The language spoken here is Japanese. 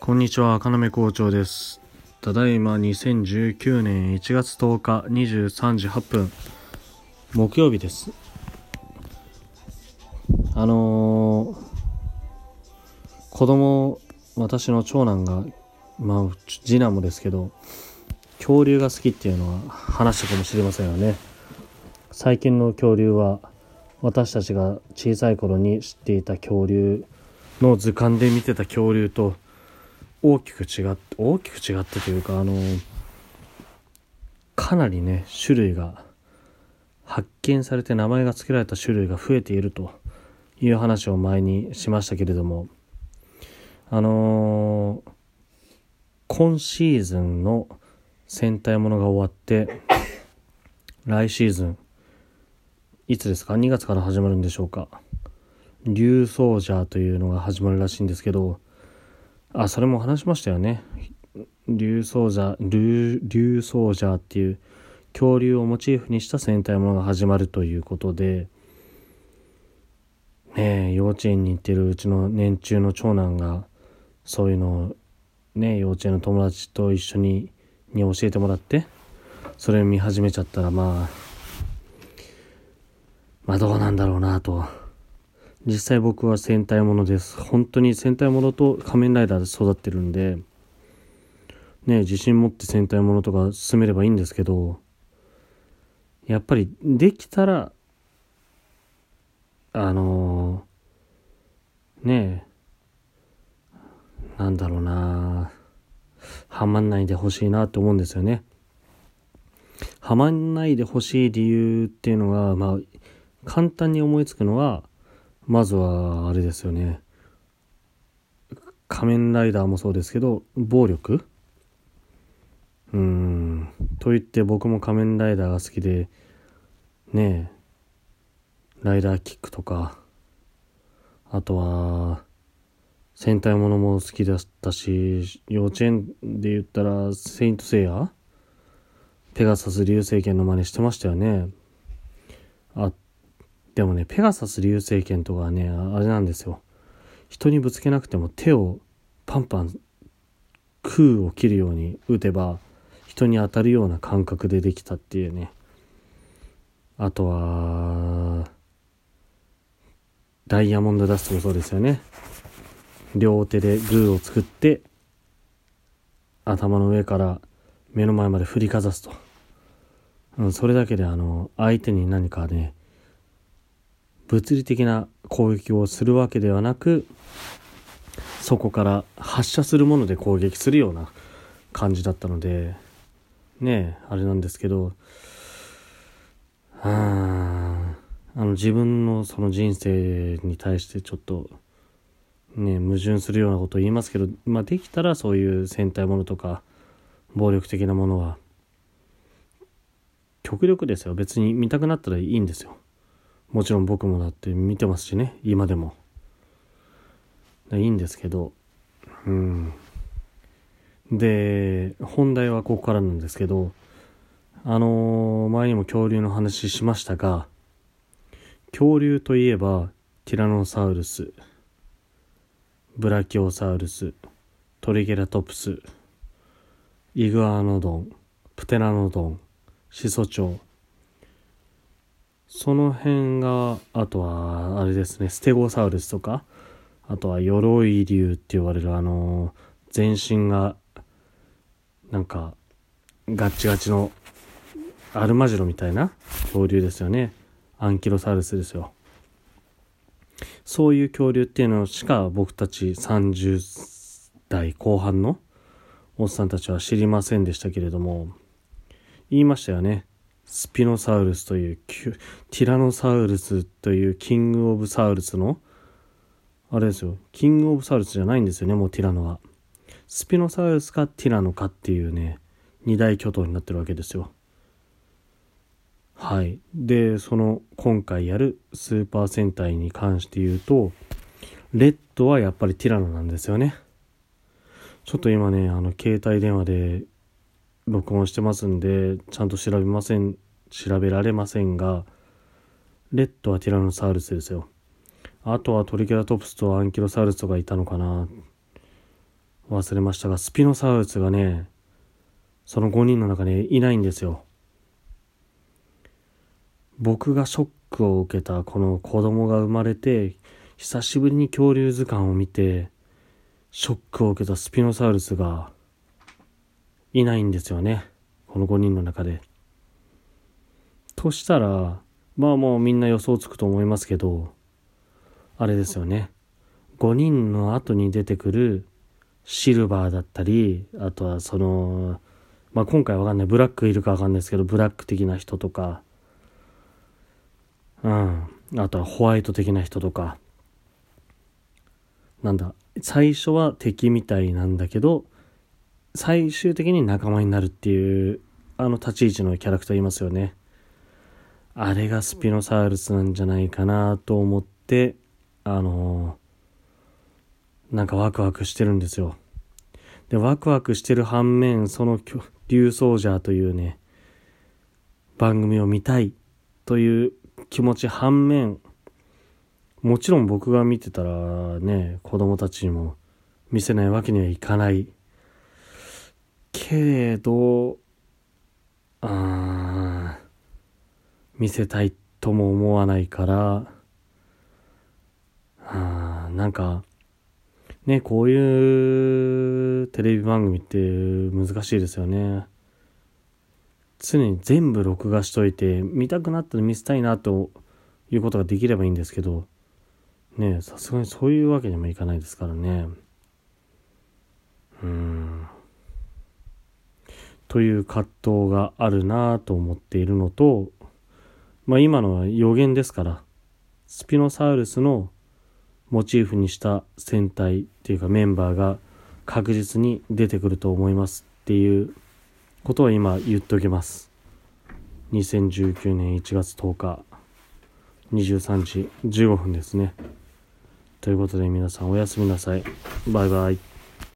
こんにちは、赤目校長です。ただいま2019年1月10日23時8分、木曜日です。あのー、子供、私の長男が、まあ、次男もですけど、恐竜が好きっていうのは話したかもしれませんよね。最近の恐竜は、私たちが小さい頃に知っていた恐竜の図鑑で見てた恐竜と大きく違って大きく違ってというかあのかなりね種類が発見されて名前が付けられた種類が増えているという話を前にしましたけれどもあのー今シーズンの戦隊ものが終わって来シーズンいつですか？2月から始まるんでしょうか。竜ソージャーというのが始まるらしいんですけどあそれも話しましたよね竜ソージャー竜竜ソージャーっていう恐竜をモチーフにした戦隊ものが始まるということでねえ幼稚園に行ってるうちの年中の長男がそういうのをね幼稚園の友達と一緒にに教えてもらってそれを見始めちゃったらまあまあどうなんだろうなと。実際僕は戦隊ものです。本当に戦隊ものと仮面ライダーで育ってるんで、ね自信持って戦隊ものとか進めればいいんですけど、やっぱりできたら、あのー、ねえ、なんだろうなはまんないでほしいなって思うんですよね。はまんないでほしい理由っていうのが、まあ、簡単に思いつくのは、まずは、あれですよね。仮面ライダーもそうですけど、暴力？うーん。と言って僕も仮面ライダーが好きで、ねえ、ライダーキックとか、あとは、戦隊ものも好きだったし、幼稚園で言ったら、セイントセイヤ？ペガサス流星拳の真似してましたよね。あでもね、ペガサス流星拳とかね、あれなんですよ。人にぶつけなくても手をパンパン空を切るように打てば人に当たるような感覚でできたっていうね。あとは、ダイヤモンドダストもそうですよね。両手でグーを作って頭の上から目の前まで振りかざすと。うん、それだけであの、相手に何かね、物理的な攻撃をするわけではなくそこから発射するもので攻撃するような感じだったのでねえあれなんですけどあの自分のその人生に対してちょっとね矛盾するようなことを言いますけど、まあ、できたらそういう戦隊ものとか暴力的なものは極力ですよ。別に見たくなったらいいんですよ。もちろん僕もだって見てますしね。今でも。いいんですけど。うん。で本題はここからなんですけど。あのー前にも恐竜の話しましたが。恐竜といえばティラノサウルス。ブラキオサウルス。トリゲラトプス。イグアノドン。プテラノドン。シソチョウ。その辺が、あとは、あれですね、ステゴサウルスとか、あとは、鎧竜って言われる、あの、全身が、なんか、ガッチガチの、アルマジロみたいな恐竜ですよね。アンキロサウルスですよ。そういう恐竜っていうのしか僕たち30代後半のおっさんたちは知りませんでしたけれども、言いましたよね。スピノサウルスというティラノサウルスというキングオブサウルスのあれですよ。キングオブサウルスじゃないんですよねもうティラノは。スピノサウルスかティラノかっていうね二大巨頭になってるわけですよ。はい。でその今回やるスーパー戦隊に関して言うとレッドはやっぱりティラノなんですよね。ちょっと今ねあの携帯電話で録音してますんでちゃんと調べません調べられませんがレッドはティラノサウルスですよあとはトリケラトプスとアンキロサウルスとかいたのかな忘れましたが、スピノサウルスがね、その5人の中にいないんですよ。僕がショックを受けたこの子供が生まれて、久しぶりに恐竜図鑑を見て、ショックを受けたスピノサウルスがいないんですよね。この5人の中で。としたら、まあもうみんな予想つくと思いますけど、あれですよね。5人の後に出てくるシルバーだったり、あとはその、まあ今回わかんない、ブラックいるかわかんないですけど、ブラック的な人とか、うん。あとはホワイト的な人とか、なんだ、最初は敵みたいなんだけど、最終的に仲間になるっていう、あの立ち位置のキャラクターいますよね。あれがスピノサウルスなんじゃないかなと思って、あのー、なんかワクワクしてるんですよ。で、ワクワクしてる反面、その竜ソージャーというね、番組を見たいという気持ち反面、もちろん僕が見てたらね、子供たちにも見せないわけにはいかない。けれど、あ見せたいとも思わないから、あなんか、ね、こういうテレビ番組って難しいですよね。常に全部録画しといて、見たくなったら見せたいなということができればいいんですけど、ねさすがにそういうわけにもいかないですからね。うん。という葛藤があるなと思っているのと、まあ今のは予言ですから、スピノサウルスのモチーフにした戦隊っていうかメンバーが確実に出てくると思いますっていうことは今言っておきます。2019年1月10日23時15分ですね。ということで皆さんおやすみなさい。バイバイ。